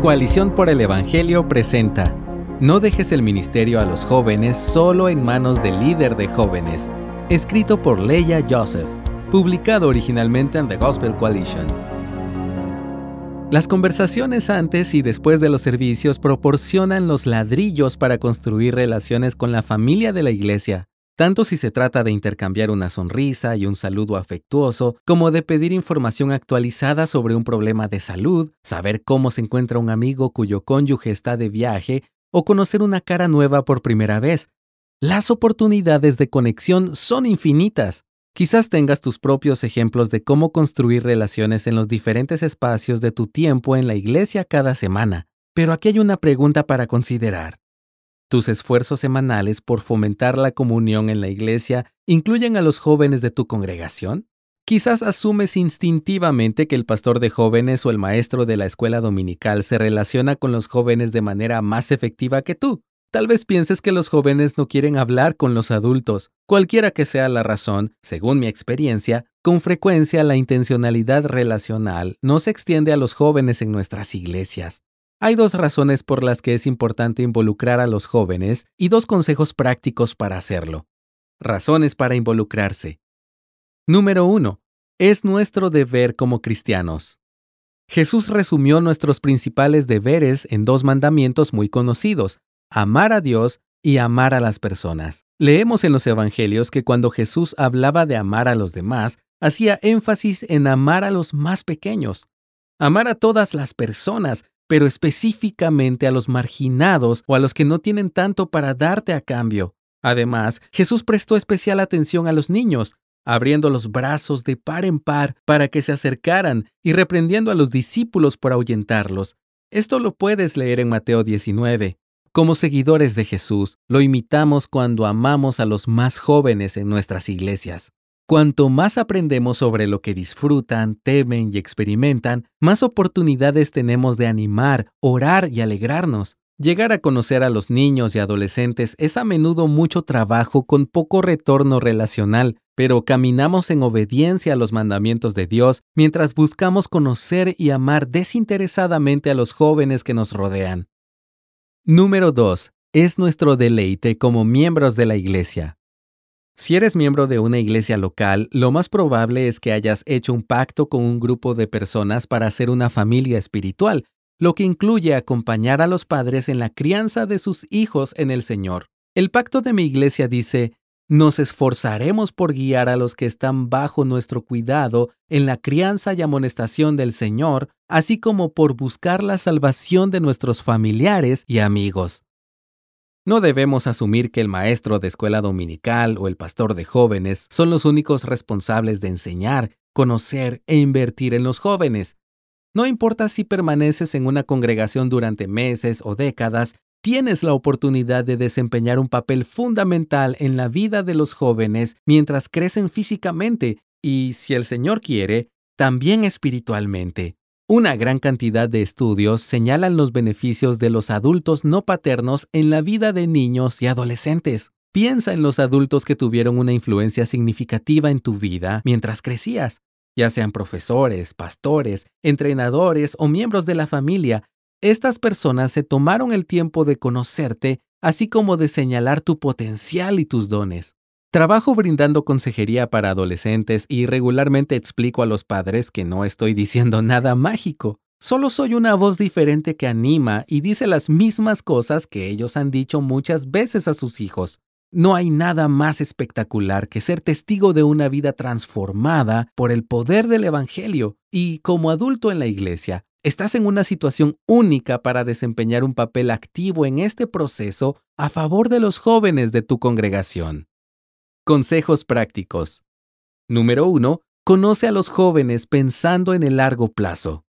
Coalición por el Evangelio presenta No dejes el ministerio a los jóvenes solo en manos del líder de jóvenes, escrito por Leia Joseph, publicado originalmente en The Gospel Coalition. Las conversaciones antes y después de los servicios proporcionan los ladrillos para construir relaciones con la familia de la iglesia, tanto si se trata de intercambiar una sonrisa y un saludo afectuoso, como de pedir información actualizada sobre un problema de salud, saber cómo se encuentra un amigo cuyo cónyuge está de viaje, o conocer una cara nueva por primera vez. Las oportunidades de conexión son infinitas. Quizás tengas tus propios ejemplos de cómo construir relaciones en los diferentes espacios de tu tiempo en la iglesia cada semana, pero aquí hay una pregunta para considerar. Tus esfuerzos semanales por fomentar la comunión en la iglesia incluyen a los jóvenes de tu congregación? Quizás asumes instintivamente que el pastor de jóvenes o el maestro de la escuela dominical se relaciona con los jóvenes de manera más efectiva que tú. Tal vez pienses que los jóvenes no quieren hablar con los adultos. Cualquiera que sea la razón, según mi experiencia, con frecuencia la intencionalidad relacional no se extiende a los jóvenes en nuestras iglesias. Hay dos razones por las que es importante involucrar a los jóvenes y dos consejos prácticos para hacerlo. Razones para involucrarse. Número 1. Es nuestro deber como cristianos. Jesús resumió nuestros principales deberes en dos mandamientos muy conocidos, amar a Dios y amar a las personas. Leemos en los Evangelios que cuando Jesús hablaba de amar a los demás, hacía énfasis en amar a los más pequeños. Amar a todas las personas pero específicamente a los marginados o a los que no tienen tanto para darte a cambio. Además, Jesús prestó especial atención a los niños, abriendo los brazos de par en par para que se acercaran y reprendiendo a los discípulos por ahuyentarlos. Esto lo puedes leer en Mateo 19. Como seguidores de Jesús, lo imitamos cuando amamos a los más jóvenes en nuestras iglesias. Cuanto más aprendemos sobre lo que disfrutan, temen y experimentan, más oportunidades tenemos de animar, orar y alegrarnos. Llegar a conocer a los niños y adolescentes es a menudo mucho trabajo con poco retorno relacional, pero caminamos en obediencia a los mandamientos de Dios mientras buscamos conocer y amar desinteresadamente a los jóvenes que nos rodean. Número 2. Es nuestro deleite como miembros de la Iglesia. Si eres miembro de una iglesia local, lo más probable es que hayas hecho un pacto con un grupo de personas para ser una familia espiritual, lo que incluye acompañar a los padres en la crianza de sus hijos en el Señor. El pacto de mi iglesia dice, nos esforzaremos por guiar a los que están bajo nuestro cuidado en la crianza y amonestación del Señor, así como por buscar la salvación de nuestros familiares y amigos. No debemos asumir que el maestro de escuela dominical o el pastor de jóvenes son los únicos responsables de enseñar, conocer e invertir en los jóvenes. No importa si permaneces en una congregación durante meses o décadas, tienes la oportunidad de desempeñar un papel fundamental en la vida de los jóvenes mientras crecen físicamente y, si el Señor quiere, también espiritualmente. Una gran cantidad de estudios señalan los beneficios de los adultos no paternos en la vida de niños y adolescentes. Piensa en los adultos que tuvieron una influencia significativa en tu vida mientras crecías, ya sean profesores, pastores, entrenadores o miembros de la familia. Estas personas se tomaron el tiempo de conocerte, así como de señalar tu potencial y tus dones. Trabajo brindando consejería para adolescentes y regularmente explico a los padres que no estoy diciendo nada mágico. Solo soy una voz diferente que anima y dice las mismas cosas que ellos han dicho muchas veces a sus hijos. No hay nada más espectacular que ser testigo de una vida transformada por el poder del Evangelio y como adulto en la iglesia, estás en una situación única para desempeñar un papel activo en este proceso a favor de los jóvenes de tu congregación. Consejos prácticos. Número 1. Conoce a los jóvenes pensando en el largo plazo.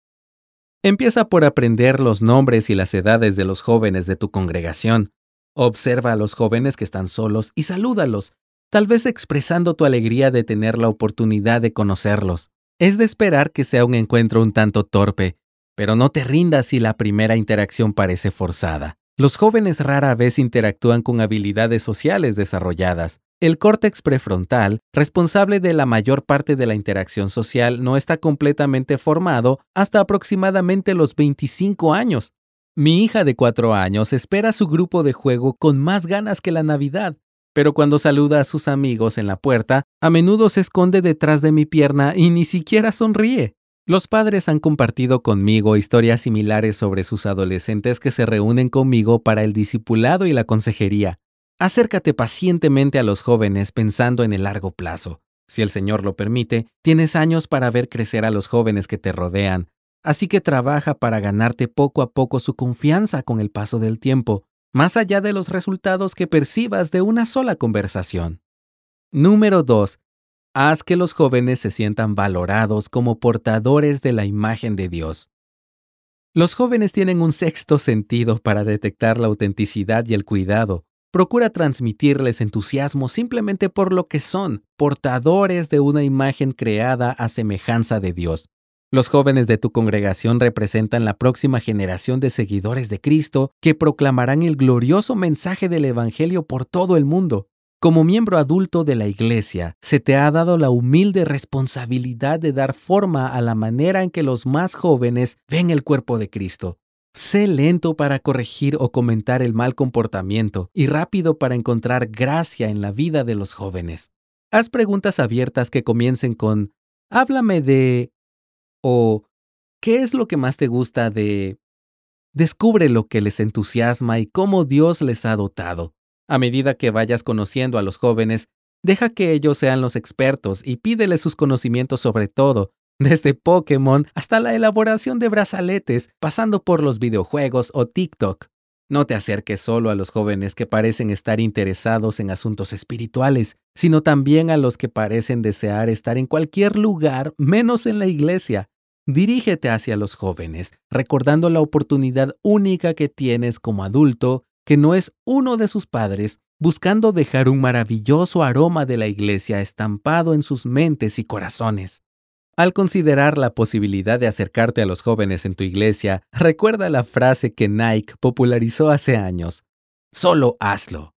Empieza por aprender los nombres y las edades de los jóvenes de tu congregación. Observa a los jóvenes que están solos y salúdalos, tal vez expresando tu alegría de tener la oportunidad de conocerlos. Es de esperar que sea un encuentro un tanto torpe, pero no te rindas si la primera interacción parece forzada. Los jóvenes rara vez interactúan con habilidades sociales desarrolladas. El córtex prefrontal, responsable de la mayor parte de la interacción social, no está completamente formado hasta aproximadamente los 25 años. Mi hija de cuatro años espera su grupo de juego con más ganas que la Navidad, pero cuando saluda a sus amigos en la puerta, a menudo se esconde detrás de mi pierna y ni siquiera sonríe. Los padres han compartido conmigo historias similares sobre sus adolescentes que se reúnen conmigo para el discipulado y la consejería. Acércate pacientemente a los jóvenes pensando en el largo plazo. Si el Señor lo permite, tienes años para ver crecer a los jóvenes que te rodean, Así que trabaja para ganarte poco a poco su confianza con el paso del tiempo, más allá de los resultados que percibas de una sola conversación. Número 2. Haz que los jóvenes se sientan valorados como portadores de la imagen de Dios. Los jóvenes tienen un sexto sentido para detectar la autenticidad y el cuidado. Procura transmitirles entusiasmo simplemente por lo que son, portadores de una imagen creada a semejanza de Dios. Los jóvenes de tu congregación representan la próxima generación de seguidores de Cristo que proclamarán el glorioso mensaje del Evangelio por todo el mundo. Como miembro adulto de la Iglesia, se te ha dado la humilde responsabilidad de dar forma a la manera en que los más jóvenes ven el cuerpo de Cristo. Sé lento para corregir o comentar el mal comportamiento y rápido para encontrar gracia en la vida de los jóvenes. Haz preguntas abiertas que comiencen con, háblame de ¿O qué es lo que más te gusta de... Descubre lo que les entusiasma y cómo Dios les ha dotado. A medida que vayas conociendo a los jóvenes, deja que ellos sean los expertos y pídeles sus conocimientos sobre todo, desde Pokémon hasta la elaboración de brazaletes, pasando por los videojuegos o TikTok. No te acerques solo a los jóvenes que parecen estar interesados en asuntos espirituales, sino también a los que parecen desear estar en cualquier lugar menos en la iglesia. Dirígete hacia los jóvenes, recordando la oportunidad única que tienes como adulto, que no es uno de sus padres, buscando dejar un maravilloso aroma de la iglesia estampado en sus mentes y corazones. Al considerar la posibilidad de acercarte a los jóvenes en tu iglesia, recuerda la frase que Nike popularizó hace años. Solo hazlo.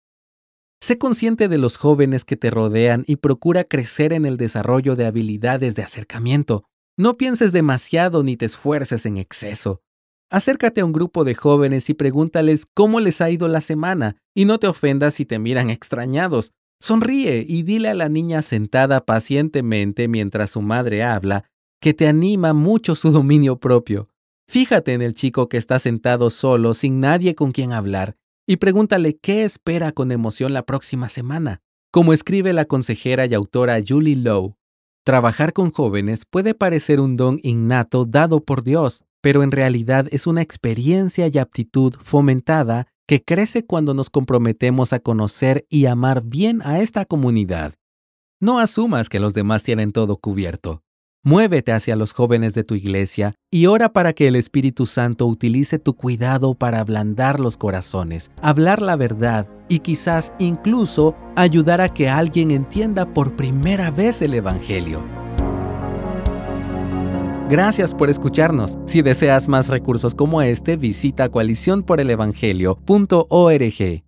Sé consciente de los jóvenes que te rodean y procura crecer en el desarrollo de habilidades de acercamiento. No pienses demasiado ni te esfuerces en exceso. Acércate a un grupo de jóvenes y pregúntales cómo les ha ido la semana y no te ofendas si te miran extrañados. Sonríe y dile a la niña sentada pacientemente mientras su madre habla que te anima mucho su dominio propio. Fíjate en el chico que está sentado solo, sin nadie con quien hablar, y pregúntale qué espera con emoción la próxima semana. Como escribe la consejera y autora Julie Lowe, trabajar con jóvenes puede parecer un don innato dado por Dios, pero en realidad es una experiencia y aptitud fomentada que crece cuando nos comprometemos a conocer y amar bien a esta comunidad. No asumas que los demás tienen todo cubierto. Muévete hacia los jóvenes de tu iglesia y ora para que el Espíritu Santo utilice tu cuidado para ablandar los corazones, hablar la verdad y quizás incluso ayudar a que alguien entienda por primera vez el Evangelio. Gracias por escucharnos. Si deseas más recursos como este, visita coaliciónporelevangelio.org.